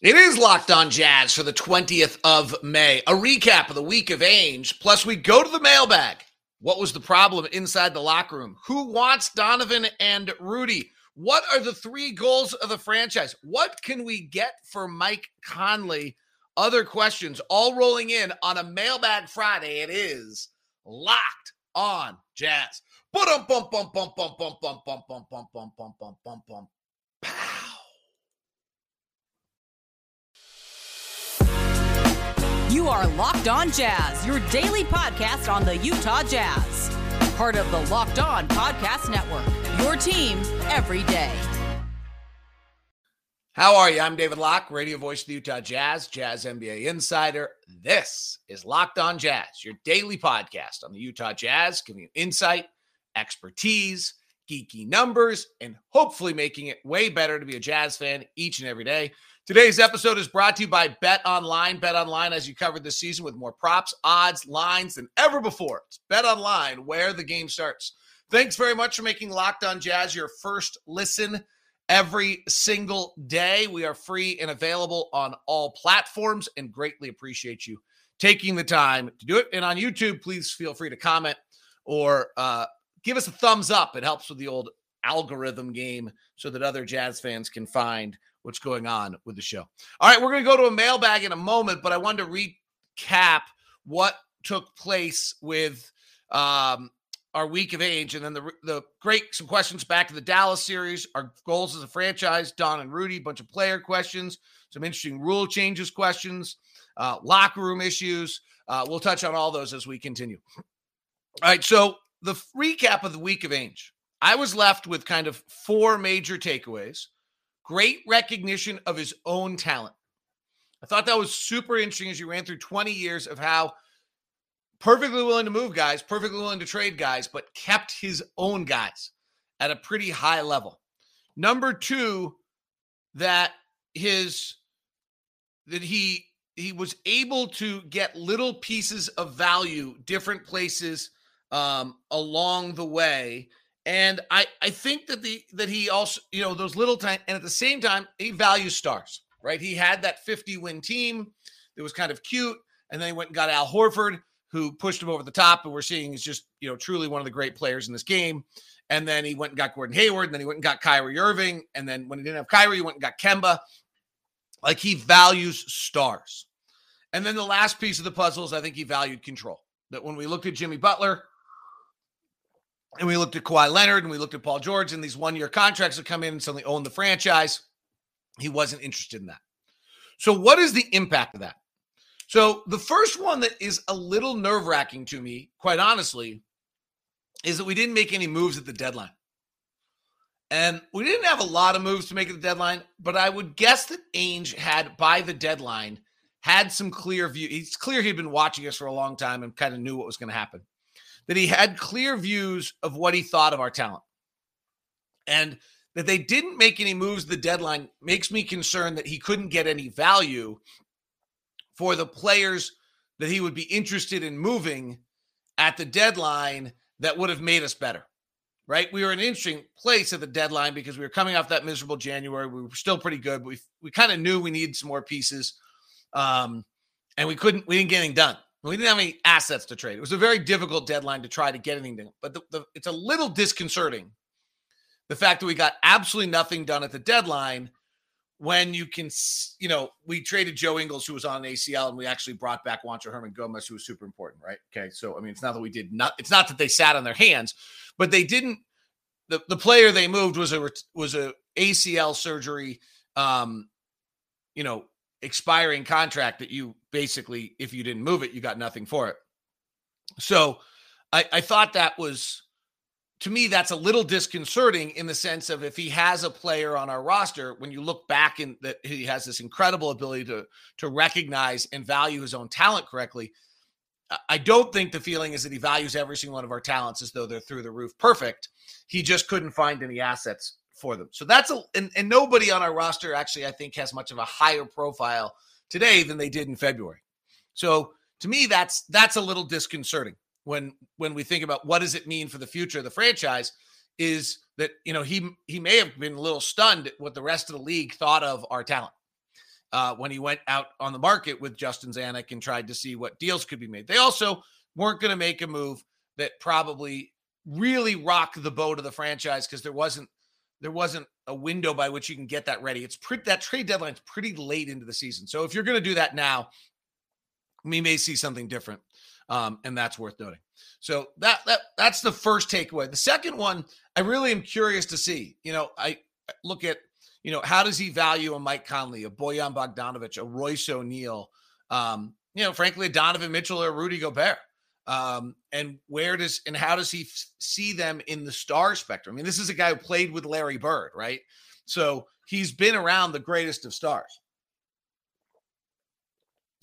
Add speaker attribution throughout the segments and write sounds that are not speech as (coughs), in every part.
Speaker 1: It is Locked On Jazz for the 20th of May. A recap of the week of Ainge. Plus, we go to the mailbag. What was the problem inside the locker room? Who wants Donovan and Rudy? What are the three goals of the franchise? What can we get for Mike Conley? Other questions all rolling in on a mailbag Friday. It is Locked On Jazz.
Speaker 2: You are Locked On Jazz, your daily podcast on the Utah Jazz. Part of the Locked On Podcast Network. Your team every day.
Speaker 1: How are you? I'm David Locke, radio voice of the Utah Jazz, Jazz NBA insider. This is Locked On Jazz, your daily podcast on the Utah Jazz, giving you insight, expertise, geeky numbers, and hopefully making it way better to be a Jazz fan each and every day. Today's episode is brought to you by Bet Online. Bet Online, as you covered this season, with more props, odds, lines than ever before. It's Bet Online, where the game starts. Thanks very much for making Locked On Jazz your first listen every single day. We are free and available on all platforms and greatly appreciate you taking the time to do it. And on YouTube, please feel free to comment or uh, give us a thumbs up. It helps with the old algorithm game so that other Jazz fans can find what's going on with the show. All right, we're going to go to a mailbag in a moment, but I wanted to recap what took place with um, our week of Ainge, and then the the great some questions back to the Dallas series, our goals as a franchise, Don and Rudy, a bunch of player questions, some interesting rule changes questions, uh, locker room issues. Uh, we'll touch on all those as we continue. All right, so the recap of the week of Ainge. I was left with kind of four major takeaways great recognition of his own talent. I thought that was super interesting as you ran through 20 years of how perfectly willing to move guys, perfectly willing to trade guys, but kept his own guys at a pretty high level. Number two, that his that he he was able to get little pieces of value different places um, along the way and I, I think that the that he also, you know, those little time and at the same time, he values stars, right? He had that 50 win team that was kind of cute, and then he went and got Al Horford, who pushed him over the top, and we're seeing is just, you know, truly one of the great players in this game. And then he went and got Gordon Hayward, and then he went and got Kyrie Irving, and then when he didn't have Kyrie, he went and got Kemba. Like he values stars. And then the last piece of the puzzle is I think he valued control. That when we looked at Jimmy Butler, and we looked at Kawhi Leonard and we looked at Paul George and these one year contracts that come in and suddenly own the franchise. He wasn't interested in that. So, what is the impact of that? So, the first one that is a little nerve wracking to me, quite honestly, is that we didn't make any moves at the deadline. And we didn't have a lot of moves to make at the deadline, but I would guess that Ainge had, by the deadline, had some clear view. It's clear he'd been watching us for a long time and kind of knew what was going to happen that he had clear views of what he thought of our talent. And that they didn't make any moves the deadline makes me concerned that he couldn't get any value for the players that he would be interested in moving at the deadline that would have made us better. Right? We were in an interesting place at the deadline because we were coming off that miserable January. We were still pretty good, but we we kind of knew we needed some more pieces. Um, and we couldn't we didn't get anything done. We didn't have any assets to trade. It was a very difficult deadline to try to get anything. But the, the, it's a little disconcerting the fact that we got absolutely nothing done at the deadline when you can, you know, we traded Joe Ingles, who was on ACL, and we actually brought back Juancho Hernangomez, who was super important, right? Okay. So, I mean, it's not that we did not, it's not that they sat on their hands, but they didn't, the, the player they moved was a, was a ACL surgery, um, you know, expiring contract that you basically, if you didn't move it, you got nothing for it. So I, I thought that was, to me, that's a little disconcerting in the sense of if he has a player on our roster, when you look back and that he has this incredible ability to to recognize and value his own talent correctly. I don't think the feeling is that he values every single one of our talents as though they're through the roof perfect. He just couldn't find any assets for them. So that's a and, and nobody on our roster actually I think has much of a higher profile today than they did in February. So to me that's that's a little disconcerting when when we think about what does it mean for the future of the franchise is that you know he he may have been a little stunned at what the rest of the league thought of our talent. uh, when he went out on the market with Justin Zanik and tried to see what deals could be made. They also weren't going to make a move that probably really rocked the boat of the franchise because there wasn't there wasn't a window by which you can get that ready. It's pretty that trade deadline's pretty late into the season. So if you're going to do that now, we may see something different, um, and that's worth noting. So that that that's the first takeaway. The second one, I really am curious to see. You know, I look at you know how does he value a Mike Conley, a Bojan Bogdanovic, a Royce O'Neale, um, you know, frankly, a Donovan Mitchell or Rudy Gobert. Um, and where does and how does he f- see them in the star spectrum? I mean, this is a guy who played with Larry Bird, right? So he's been around the greatest of stars.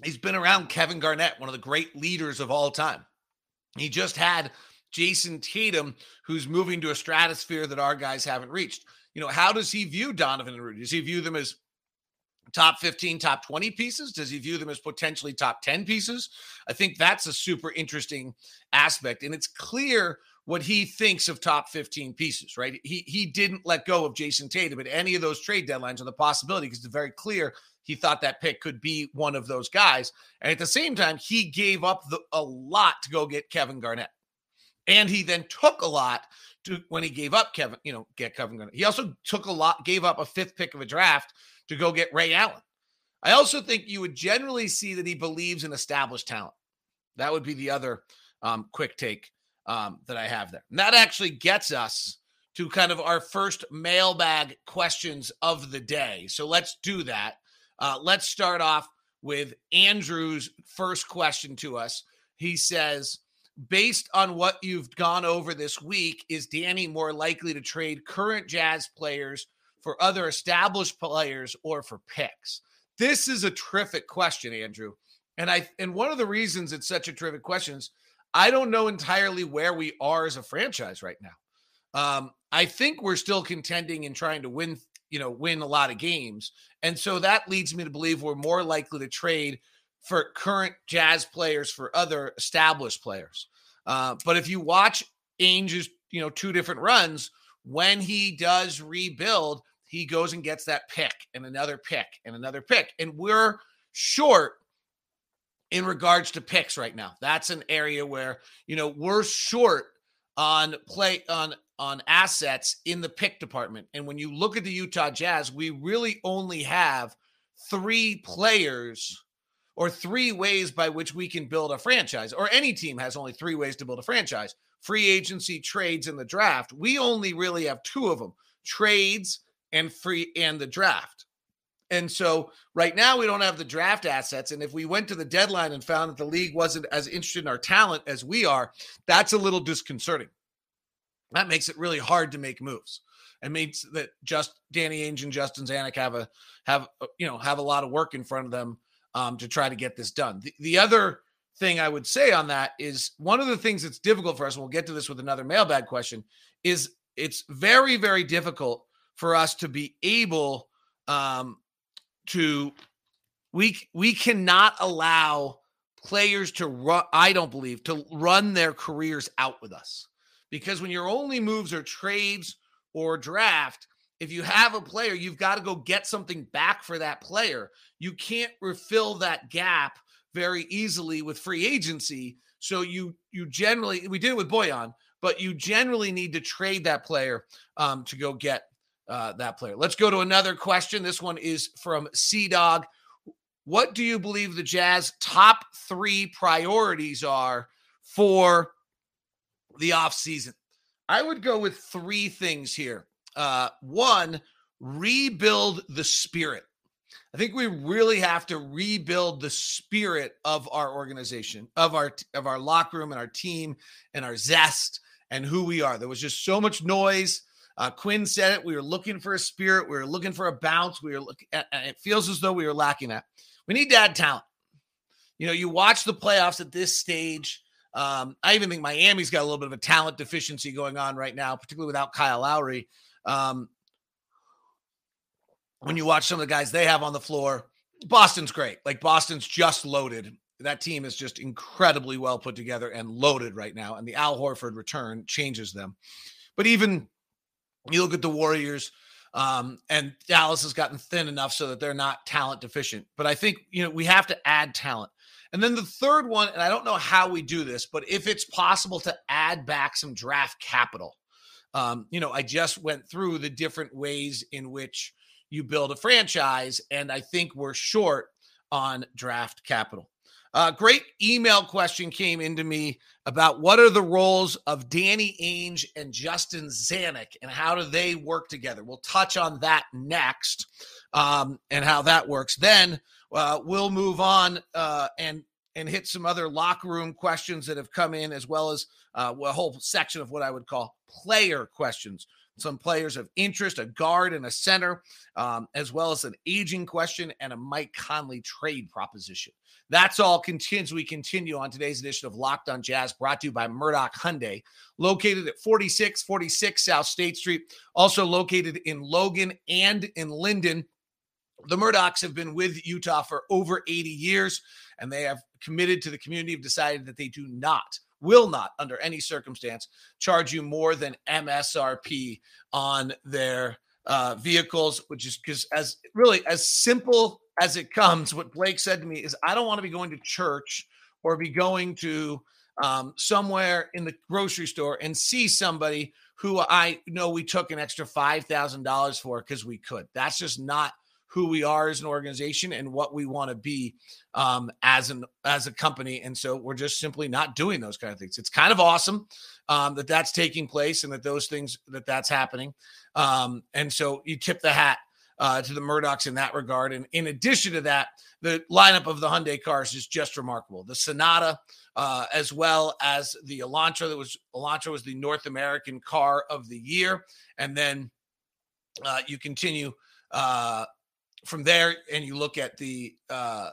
Speaker 1: He's been around Kevin Garnett, one of the great leaders of all time. He just had Jayson Tatum, who's moving to a stratosphere that our guys haven't reached. You know, how does he view Donovan and Rudy? Does he view them as top 15, top 20 pieces? Does he view them as potentially top 10 pieces? I think that's a super interesting aspect. And it's clear what he thinks of top 15 pieces, right? He he didn't let go of Jayson Tatum at any of those trade deadlines on the possibility because it's very clear he thought that pick could be one of those guys. And at the same time, he gave up the, a lot to go get Kevin Garnett. And he then took a lot to when he gave up Kevin, you know, get Kevin Garnett. He also took a lot, gave up a fifth pick of a draft to go get Ray Allen. I also think you would generally see that he believes in established talent. That would be the other um, quick take um, that I have there. And that actually gets us to kind of our first mailbag questions of the day. So let's do that. Uh, let's start off with Andrew's first question to us. He says, based on what you've gone over this week, is Danny more likely to trade current Jazz players for other established players or for picks? This is a terrific question, Andrew. And I and one of the reasons it's such a terrific question is I don't know entirely where we are as a franchise right now. Um, I think we're still contending and trying to win you know, win a lot of games. And so that leads me to believe we're more likely to trade for current Jazz players for other established players. Uh, but if you watch Ainge's, you know, two different runs, when he does rebuild, he goes and gets that pick and another pick and another pick. And we're short in regards to picks right now. That's an area where, you know, we're short on play on on assets in the pick department. And when you look at the Utah Jazz, we really only have three players or three ways by which we can build a franchise, or any team has only three ways to build a franchise free agency, trades, and the draft. We only really have two of them trades and free and the draft. And so right now we don't have the draft assets. And if we went to the deadline and found that the league wasn't as interested in our talent as we are, that's a little disconcerting. That makes it really hard to make moves. It means that just Danny Ainge and Justin Zanik have a have uh, you know have a lot of work in front of them um, to try to get this done. The, the other thing I would say on that is one of the things that's difficult for us, and we'll get to this with another mailbag question, is it's very very difficult for us to be able um, to we we cannot allow players to run. I don't believe to run their careers out with us because when your only moves are trades or draft, if you have a player, you've got to go get something back for that player. You can't refill that gap very easily with free agency. So you you generally we did it with Bojan, but you generally need to trade that player um, to go get uh, that player. Let's go to another question. This one is from Sea Dog. What do you believe the Jazz top three priorities are for the offseason? I would go with three things here. Uh, one, rebuild the spirit. I think we really have to rebuild the spirit of our organization, of our of our locker room and our team and our zest and who we are. There was just so much noise. Uh, Quin said it. We were looking for a spirit. We were looking for a bounce. We were looking. It feels as though we were lacking that. We need to add talent. You know, you watch the playoffs at this stage. Um, I even think Miami's got a little bit of a talent deficiency going on right now, particularly without Kyle Lowry. Um, when you watch some of the guys they have on the floor, Boston's great. Like Boston's just loaded. That team is just incredibly well put together and loaded right now. And the Al Horford return changes them. But even you look at the Warriors, Um, and Dallas has gotten thin enough so that they're not talent deficient. But I think, you know, we have to add talent. And then the third one, and I don't know how we do this, but if it's possible to add back some draft capital. Um, you know, I just went through the different ways in which you build a franchise, and I think we're short on draft capital. Uh, great email question came into me about what are the roles of Danny Ainge and Justin Zanik and how do they work together? We'll touch on that next um, and how that works. Then uh, we'll move on uh, and and hit some other locker room questions that have come in, as well as uh, a whole section of what I would call player questions. Some players of interest, a guard and a center, um, as well as an aging question and a Mike Conley trade proposition. That's all continues. We continue on today's edition of Locked on Jazz, brought to you by Murdock Hyundai, located at 4646 South State Street, also located in Logan and in Lindon. The Murdocks have been with Utah for over 80 years, and they have committed to the community, have decided that they do not, will not, under any circumstance, charge you more than MSRP on their uh, vehicles, which is because as really as simple as it comes, what Blake said to me is, I don't want to be going to church or be going to um, somewhere in the grocery store and see somebody who I know we took an extra $5,000 for because we could. That's just not who we are as an organization and what we want to be um, as an as a company and so we're just simply not doing those kind of things it's kind of awesome um, that that's taking place and that those things that that's happening um, and so you tip the hat uh, to the Murdocks in that regard. And in addition to that, the lineup of the Hyundai cars is just remarkable. The Sonata, uh, as well as the Elantra, that was Elantra was the North American car of the year, and then uh, you continue uh, from there and you look at the uh,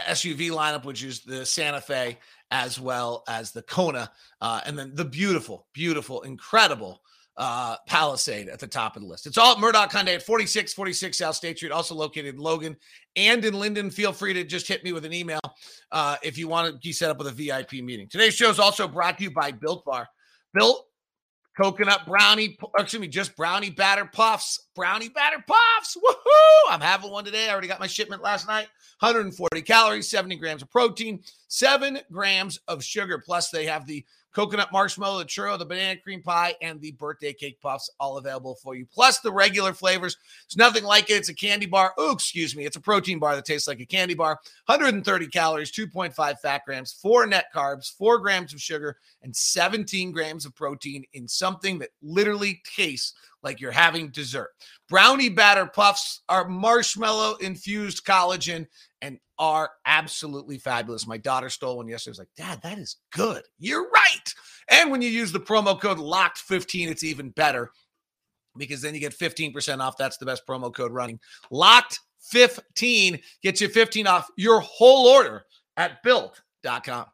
Speaker 1: SUV lineup, which is the Santa Fe as well as the Kona, uh, and then the beautiful, beautiful, incredible uh, Palisade at the top of the list. It's all at Murdock Hyundai at 4646 South State Street, also located in Logan and in Lindon. Feel free to just hit me with an email uh, if you want to be set up with a VIP meeting. Today's show is also brought to you by Built Bar. Built coconut brownie, excuse me, just brownie batter puffs. Brownie batter puffs. Woohoo! I'm having one today. I already got my shipment last night. 140 calories, 70 grams of protein, seven grams of sugar. Plus, they have the coconut marshmallow, the churro, the banana cream pie, and the birthday cake puffs, all available for you. Plus the regular flavors. It's nothing like it. It's a candy bar. Oh, excuse me. It's a protein bar that tastes like a candy bar. 130 calories, 2.5 fat grams, four net carbs, four grams of sugar, and 17 grams of protein in something that literally tastes like you're having dessert. Brownie batter puffs are marshmallow infused collagen and are absolutely fabulous. My daughter stole one yesterday. I was like, Dad, that is good. You're right. And when you use the promo code LOCKED15, it's even better because then you get 15% off. That's the best promo code running. Locked15 gets you 15 off your whole order at built.com.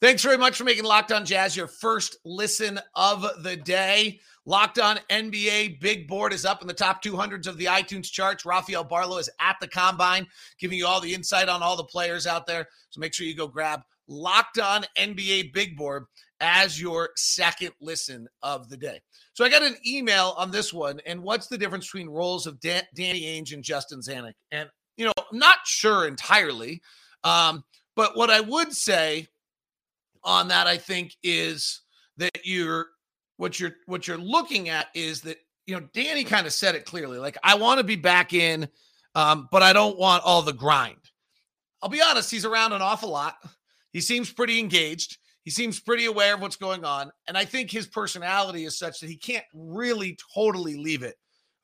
Speaker 1: Thanks very much for making Locked On Jazz your first listen of the day. Locked on NBA Big Board is up in the top 200s of the iTunes charts. Rafael Barlowe is at the combine, giving you all the insight on all the players out there. So make sure you go grab Locked on NBA Big Board as your second listen of the day. So I got an email on this one. And what's the difference between roles of Dan- Danny Ainge and Justin Zanik? And, you know, not sure entirely. Um, but what I would say on that, I think, is that you're what you're what you're looking at is that you know Danny kind of said it clearly. Like I want to be back in, um, but I don't want all the grind. I'll be honest, he's around an awful lot. He seems pretty engaged. He seems pretty aware of what's going on, and I think his personality is such that he can't really totally leave it.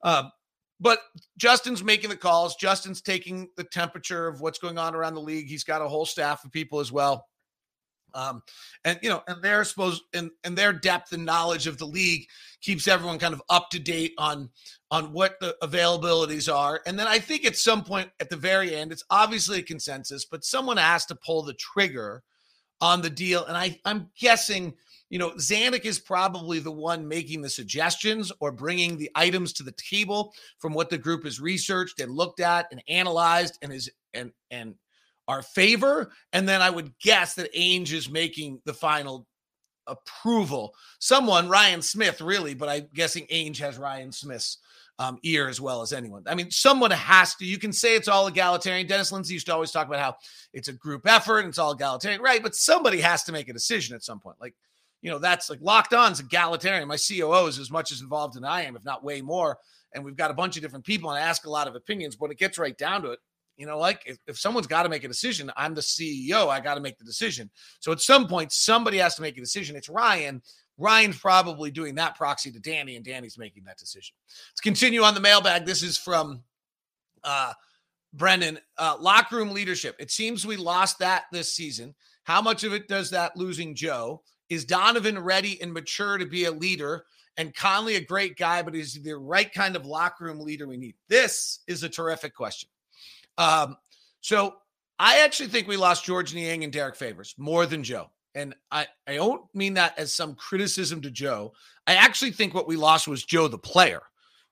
Speaker 1: Um, but Justin's making the calls. Justin's taking the temperature of what's going on around the league. He's got a whole staff of people as well. Um, and you know, and their supposed and and their depth and knowledge of the league keeps everyone kind of up to date on on what the availabilities are. And then I think at some point at the very end, it's obviously a consensus, but someone has to pull the trigger on the deal. And I I'm guessing you know, Zanik is probably the one making the suggestions or bringing the items to the table from what the group has researched and looked at and analyzed and is and and our favor. And then I would guess that Ainge is making the final approval. Someone, Ryan Smith, really, but I'm guessing Ainge has Ryan Smith's um, ear as well as anyone. I mean, someone has to. You can say it's all egalitarian. Dennis Lindsay used to always talk about how it's a group effort and it's all egalitarian, right? But somebody has to make a decision at some point. Like, you know, that's like locked on's egalitarian. My COO is as much as involved as I am, if not way more. And we've got a bunch of different people and I ask a lot of opinions. But when it gets right down to it, you know, like if, if someone's got to make a decision, I'm the CEO. I got to make the decision. So at some point, somebody has to make a decision. It's Ryan. Ryan's probably doing that proxy to Danny, and Danny's making that decision. Let's continue on the mailbag. This is from uh, Brendan. Uh, locker room leadership. It seems we lost that this season. How much of it does that losing Joe? Is Donovan ready and mature to be a leader? And Conley, a great guy, but is he the right kind of locker room leader we need? This is a terrific question. Um, so I actually think we lost George Niang and Derek Favors more than Joe. And I, I don't mean that as some criticism to Joe. I actually think what we lost was Joe the player,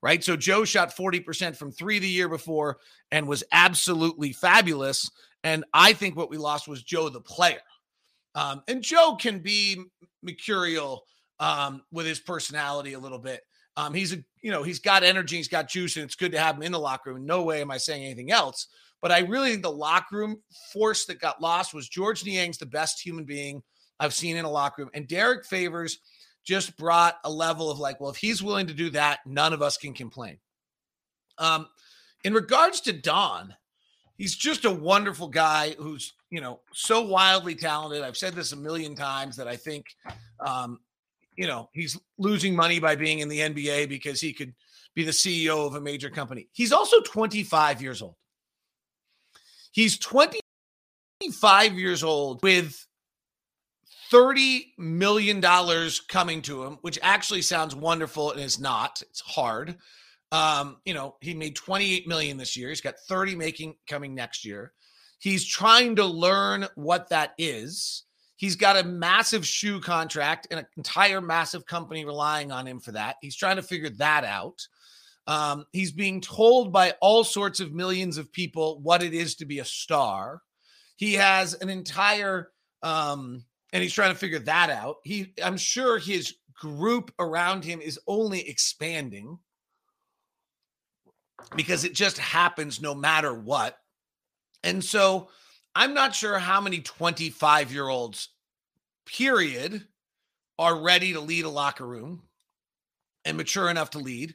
Speaker 1: right? So Joe shot 40% from three the year before and was absolutely fabulous. And I think what we lost was Joe the player. Um, and Joe can be mercurial um, with his personality a little bit. Um, he's a, you know, he's got energy, he's got juice, and it's good to have him in the locker room. No way am I saying anything else. But I really think the locker room force that got lost was George Niang's the best human being I've seen in a locker room, and Derek Favors just brought a level of like, well, if he's willing to do that, none of us can complain. Um, in regards to Don, he's just a wonderful guy who's you know so wildly talented. I've said this a million times that I think um, you know, he's losing money by being in the NBA because he could be the CEO of a major company. He's also 25 years old. He's 25 years old with $30 million coming to him, which actually sounds wonderful and is not. It's hard. Um, you know, he made 28 million this year. He's got 30 making coming next year. He's trying to learn what that is. He's got a massive shoe contract and an entire massive company relying on him for that. He's trying to figure that out. Um, he's being told by all sorts of millions of people what it is to be a star. He has an entire, um, and he's trying to figure that out. He, I'm sure his group around him is only expanding because it just happens no matter what. And so I'm not sure how many 25 year olds, period, are ready to lead a locker room and mature enough to lead.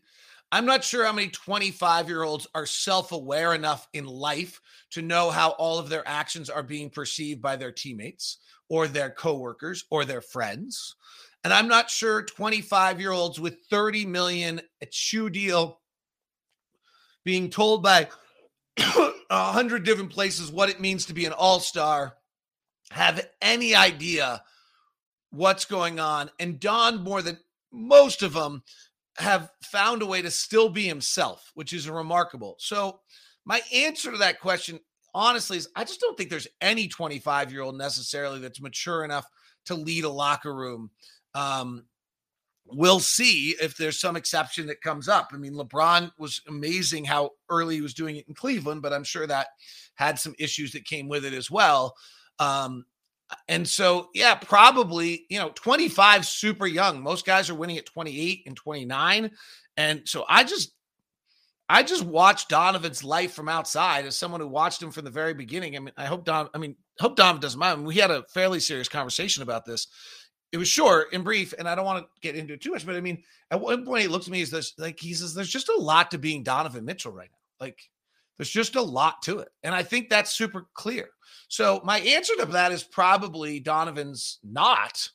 Speaker 1: I'm not sure how many 25 year olds are self aware enough in life to know how all of their actions are being perceived by their teammates or their coworkers or their friends. And I'm not sure 25 year olds with 30 million a shoe deal being told by (coughs) a hundred different places what it means to be an all-star, have any idea what's going on. And Don, more than most of them, have found a way to still be himself, which is remarkable. So, my answer to that question, honestly, is I just don't think there's any 25 year old necessarily that's mature enough to lead a locker room. Um, we'll see if there's some exception that comes up. I mean, LeBron was amazing how early he was doing it in Cleveland, but I'm sure that had some issues that came with it as well. Um, and so, yeah, probably, you know, 25 super young. Most guys are winning at 28 and 29. And so I just, I just watched Donovan's life from outside as someone who watched him from the very beginning. I mean, I hope Don, I mean, hope Donovan doesn't mind. We had a fairly serious conversation about this it was short and brief, and I don't want to get into it too much, but I mean, at one point he looked at me as this like he says, There's just a lot to being Donovan Mitchell right now. Like there's just a lot to it. And I think that's super clear. So my answer to that is probably Donovan's not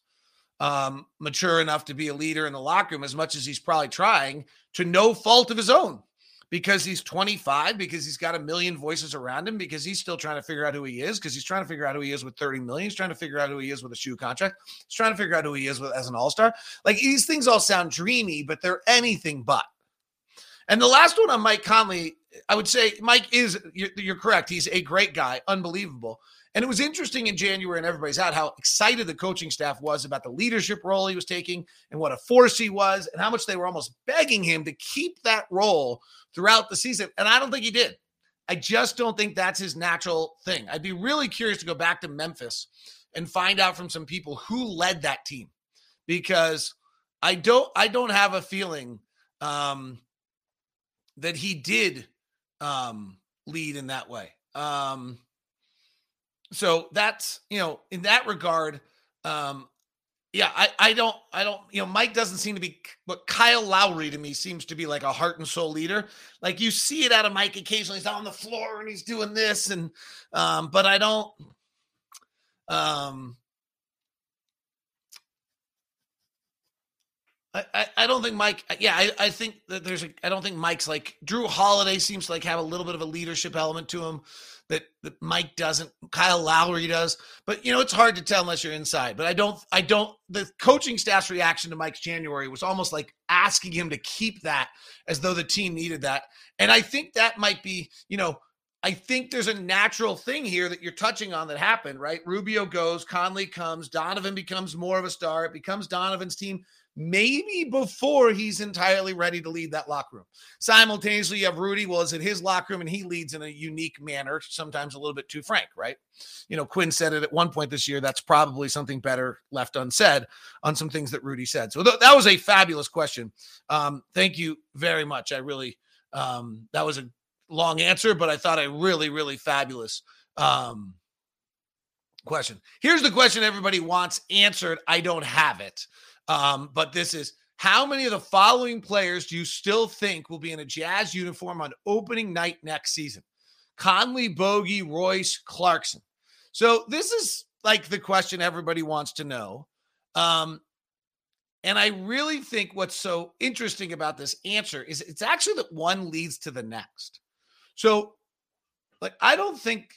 Speaker 1: um, mature enough to be a leader in the locker room as much as he's probably trying to no fault of his own because he's 25, because he's got a million voices around him, because he's still trying to figure out who he is, because he's trying to figure out who he is with 30 million. He's trying to figure out who he is with a shoe contract. He's trying to figure out who he is with as an all-star. Like these things all sound dreamy, but they're anything but. And the last one on Mike Conley, I would say Mike is you're, you're correct. He's a great guy, unbelievable. And it was interesting in January and everybody's out how excited the coaching staff was about the leadership role he was taking and what a force he was and how much they were almost begging him to keep that role throughout the season. And I don't think he did. I just don't think that's his natural thing. I'd be really curious to go back to Memphis and find out from some people who led that team because I don't I don't have a feeling um that he did um, lead in that way. Um, so that's you know in that regard, um, yeah, I, I don't, I don't, you know, Mike doesn't seem to be, but Kyle Lowry to me seems to be like a heart and soul leader. Like you see it out of Mike occasionally. He's on the floor and he's doing this, and, um, but I don't, um, I, I, don't think Mike. Yeah, I, I think that there's a. I don't think Mike's like Jrue Holiday seems to like have a little bit of a leadership element to him that, that Mike doesn't, Kyle Lowry does. But you know, it's hard to tell unless you're inside. But I don't, I don't. The coaching staff's reaction to Mike's January was almost like asking him to keep that as though the team needed that. And I think that might be, you know, I think there's a natural thing here that you're touching on that happened, right? Rubio goes, Conley comes, Donovan becomes more of a star. It becomes Donovan's team maybe before he's entirely ready to lead that locker room. Simultaneously, you have Rudy. Well, is it his locker room and he leads in a unique manner, sometimes a little bit too frank, right? You know, Quin said it at one point this year. That's probably something better left unsaid on some things that Rudy said. So th- that was a fabulous question. Um, thank you very much. I really, um, that was a long answer, but I thought a really, really fabulous um, question. Here's the question everybody wants answered. I don't have it. Um, but this is how many of the following players do you still think will be in a Jazz uniform on opening night next season? Conley, Bogey, Royce, Clarkson. So this is like the question everybody wants to know. Um, and I really think what's so interesting about this answer is it's actually that one leads to the next. So, like, I don't think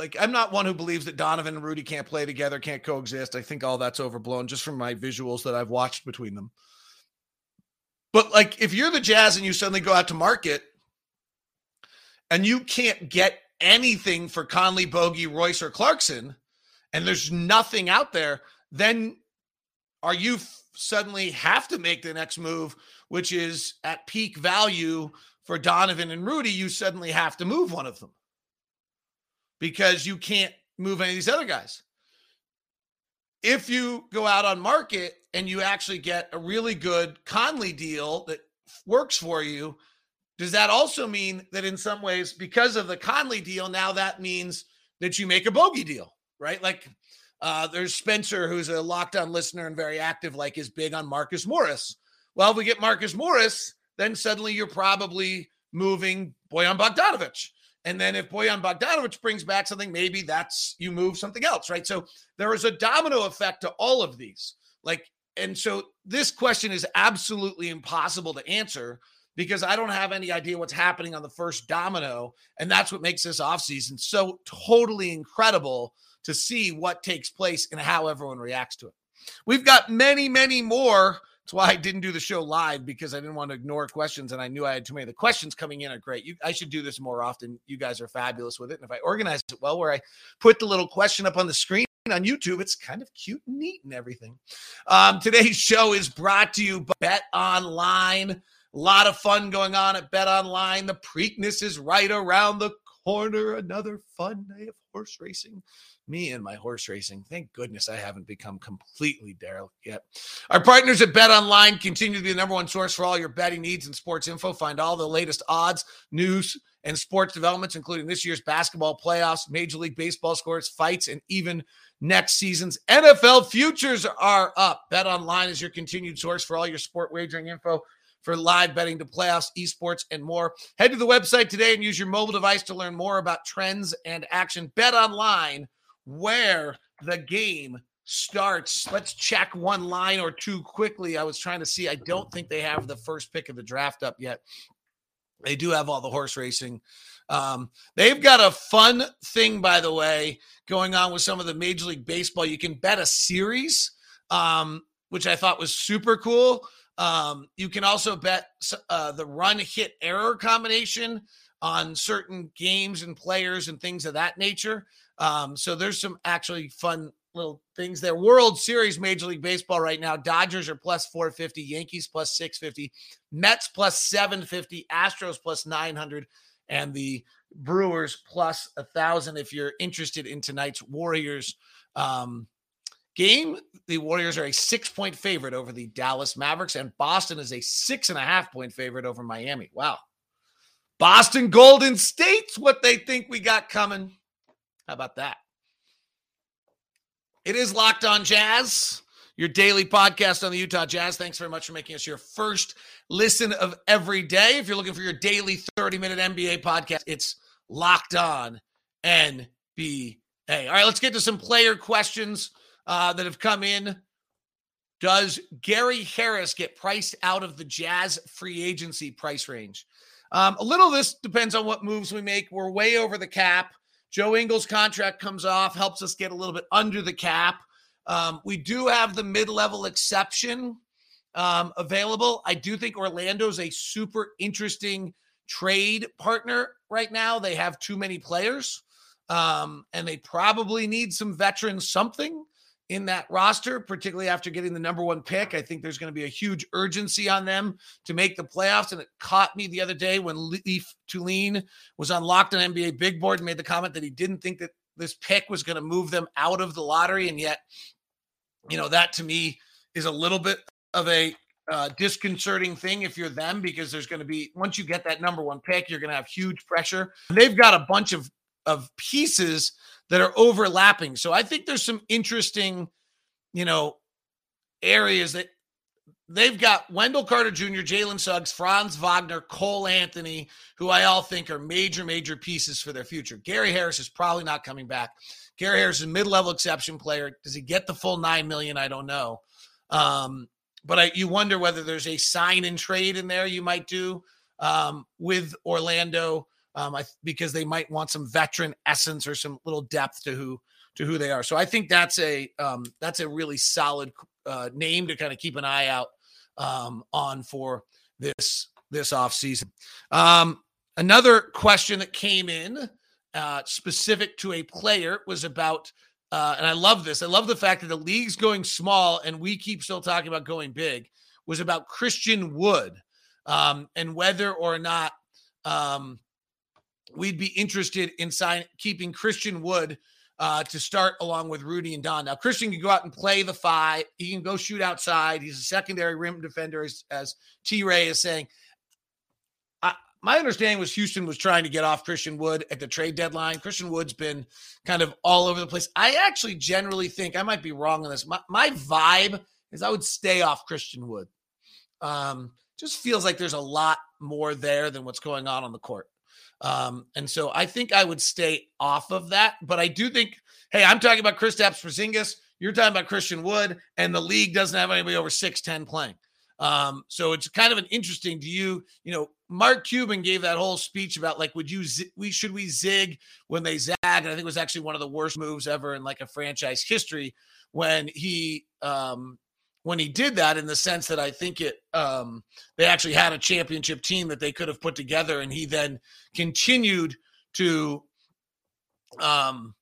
Speaker 1: like I'm not one who believes that Donovan and Rudy can't play together, can't coexist. I think all that's overblown just from my visuals that I've watched between them. But like if you're the Jazz and you suddenly go out to market and you can't get anything for Conley, Bogey, Royce, or Clarkson, and there's nothing out there, then are you f- suddenly have to make the next move, which is at peak value for Donovan and Rudy? You suddenly have to move one of them because you can't move any of these other guys. If you go out on market and you actually get a really good Conley deal that works for you, does that also mean that in some ways, because of the Conley deal, now that means that you make a bogey deal, right? Like uh, there's Spencer, who's a locked on listener and very active, like is big on Marcus Morris. Well, if we get Marcus Morris, then suddenly you're probably moving Bojan Bogdanovic. And then if Bojan Bogdanovic brings back something, maybe that's you move something else, right? So there is a domino effect to all of these. Like, and so this question is absolutely impossible to answer because I don't have any idea what's happening on the first domino. And that's what makes this offseason so totally incredible to see what takes place and how everyone reacts to it. We've got many, many more that's why I didn't do the show live because I didn't want to ignore questions and I knew I had too many. The questions coming in are great. You, I should do this more often. You guys are fabulous with it. And if I organize it well, where I put the little question up on the screen on YouTube, it's kind of cute and neat and everything. Um, today's show is brought to you by Bet Online. A lot of fun going on at Bet Online. The Preakness is right around the corner. Another fun day of horse racing me and my horse racing. Thank goodness I haven't become completely derelict yet. Our partners at Bet Online continue to be the number one source for all your betting needs and sports info. Find all the latest odds, news, and sports developments, including this year's basketball playoffs, Major League Baseball scores, fights, and even next season's NFL futures are up. Bet Online is your continued source for all your sport wagering info for live betting to playoffs, esports, and more. Head to the website today and use your mobile device to learn more about trends and action. Bet Online where the game starts. Let's check one line or two quickly. I was trying to see. I don't think they have the first pick of the draft up yet. They do have all the horse racing. Um, they've got a fun thing, by the way, going on with some of the Major League Baseball. You can bet a series, um, which I thought was super cool. Um, you can also bet uh, the run hit error combination on certain games and players and things of that nature. Um, so there's some actually fun little things there. World Series Major League Baseball right now. Dodgers are plus 450, Yankees plus 650, Mets plus 750, Astros plus 900, and the Brewers plus a thousand. If you're interested in tonight's Warriors um, game, the Warriors are a six point favorite over the Dallas Mavericks, and Boston is a six and a half point favorite over Miami. Wow, Boston Golden State's what they think we got coming. How about that? It is Locked On Jazz, your daily podcast on the Utah Jazz. Thanks very much for making us your first listen of every day. If you're looking for your daily 30 minute NBA podcast, it's Locked On NBA. All right, let's get to some player questions uh, that have come in. Does Gary Harris get priced out of the Jazz free agency price range? Um, a little of this depends on what moves we make. We're way over the cap. Joe Ingles' contract comes off, helps us get a little bit under the cap. Um, we do have the mid level exception um, available. I do think Orlando's a super interesting trade partner right now. They have too many players, um, and they probably need some veterans something in that roster, particularly after getting the number one pick. I think there's going to be a huge urgency on them to make the playoffs. And it caught me the other day when Leif Thulin was on Locked on NBA Big Board and made the comment that he didn't think that this pick was going to move them out of the lottery. And yet, you know, that to me is a little bit of a uh, disconcerting thing if you're them because there's going to be once you get that number one pick, you're going to have huge pressure. They've got a bunch of of pieces that are overlapping. So I think there's some interesting, you know, areas that they've got Wendell Carter Jr., Jalen Suggs, Franz Wagner, Cole Anthony, who I all think are major, major pieces for their future. Gary Harris is probably not coming back. Gary Harris is a mid-level exception player. Does he get the full nine million? I don't know. Um, but I, you wonder whether there's a sign and trade in there you might do um, with Orlando um, I, because they might want some veteran essence or some little depth to who to who they are. So I think that's a um, that's a really solid uh, name to kind of keep an eye out um, on for this this off season. Um, another question that came in uh, specific to a player was about. Uh, and I love this. I love the fact that the league's going small and we keep still talking about going big. Was about Christian Wood um, and whether or not um, we'd be interested in sign, keeping Christian Wood uh, to start along with Rudy and Don. Now, Christian can go out and play the five. He can go shoot outside. He's a secondary rim defender, as, as T Ray is saying. I, my understanding was Houston was trying to get off Christian Wood at the trade deadline. Christian Wood's been kind of all over the place. I actually generally think I might be wrong on this. My, my vibe is I would stay off Christian Wood. Um, just feels like there's a lot more there than what's going on on the court. Um, and so I think I would stay off of that. But I do think, hey, I'm talking about Kristaps Porzingis. You're talking about Christian Wood, and the league doesn't have anybody over six ten playing. Um, so it's kind of an interesting. Do you, you know, Mark Cuban gave that whole speech about like, would you, we should we zig when they zag? And I think it was actually one of the worst moves ever in like a franchise history when he um, when he did that in the sense that I think it um, they actually had a championship team that they could have put together, and he then continued to, um,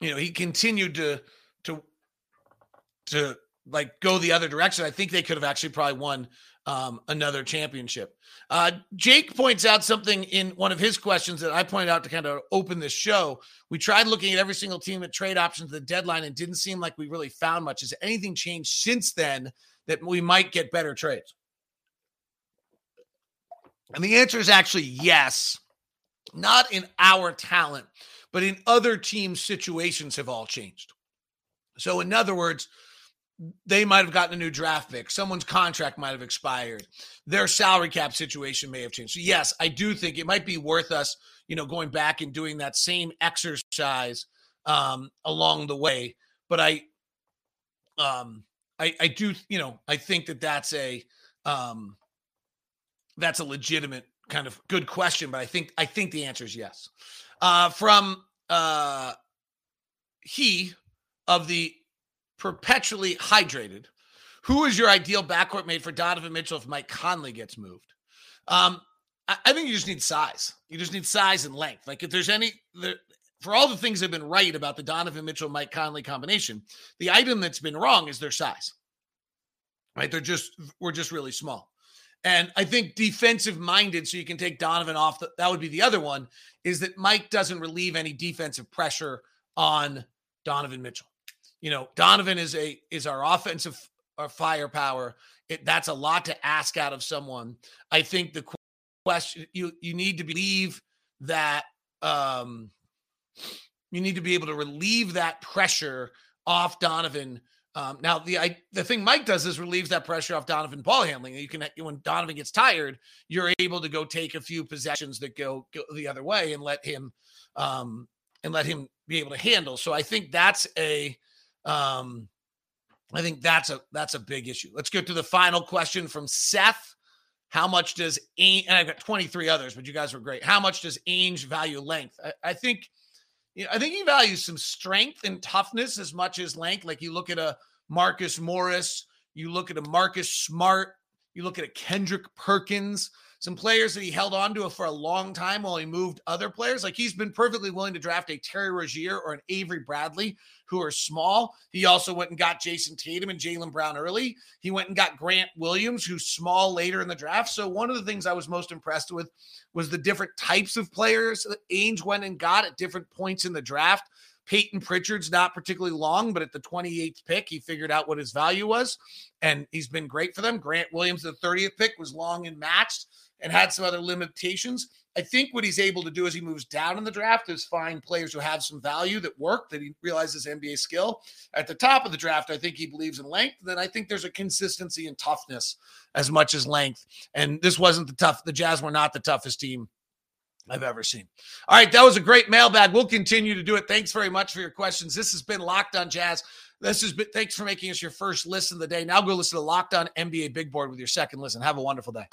Speaker 1: you know, he continued to to to like go the other direction. I think they could have actually probably won um, another championship. Uh, Jake points out something in one of his questions that I pointed out to kind of open this show. We tried looking at every single team at trade options at the deadline and didn't seem like we really found much. Has anything changed since then that we might get better trades? And the answer is actually yes. Not in our talent, but in other teams' situations have all changed. So, in other words, they might have gotten a new draft pick. Someone's contract might have expired. Their salary cap situation may have changed. So yes, I do think it might be worth us, you know, going back and doing that same exercise um, along the way. But I, um, I, I do, you know, I think that that's a, um, that's a legitimate kind of good question. But I think, I think the answer is yes. Uh, from uh, he of the perpetually hydrated. Who is your ideal backcourt mate for Donovan Mitchell if Mike Conley gets moved? Um, I, I, think you just need size. You just need size and length. Like if there's any, there, for all the things that have been right about the Donovan Mitchell Mike Conley combination, the item that's been wrong is their size. Right? They're just we're just really small. And I think defensive minded, so you can take Donovan off. The, that would be the other one. Is that Mike doesn't relieve any defensive pressure on Donovan Mitchell you know, Donovan is a is our offensive our firepower. It, that's a lot to ask out of someone. I think the question. You you need to believe that um, you need to be able to relieve that pressure off Donovan. Um, now the I, the thing Mike does is relieves that pressure off Donovan ball handling. You can when Donovan gets tired, you're able to go take a few possessions that go, go the other way and let him um, and let him be able to handle. So I think that's a um, I think that's a that's a big issue. Let's go to the final question from Seth. How much does Ainge, and I've got 23 others, but you guys were great. How much does Ainge value length? I, I think you know, I think he values some strength and toughness as much as length. Like you look at a Marcus Morris, you look at a Marcus Smart, you look at a Kendrick Perkins some players that he held on to for a long time while he moved other players. Like he's been perfectly willing to draft a Terry Rozier or an Avery Bradley, who are small. He also went and got Jayson Tatum and Jaylen Brown early. He went and got Grant Williams, who's small later in the draft. So one of the things I was most impressed with was the different types of players that Ainge went and got at different points in the draft. Payton Pritchard's not particularly long, but at the 28th pick, he figured out what his value was, and he's been great for them. Grant Williams, the 30th pick, was long and matched and had some other limitations. I think what he's able to do as he moves down in the draft is find players who have some value that work, that he realizes NBA skill. At the top of the draft, I think he believes in length. Then I think there's a consistency and toughness as much as length. And this wasn't the tough, the Jazz were not the toughest team I've ever seen. All right, that was a great mailbag. We'll continue to do it. Thanks very much for your questions. This has been Locked on Jazz. This has been thanks for making us your first listen of the day. Now go listen to Locked on NBA Big Board with your second listen. Have a wonderful day.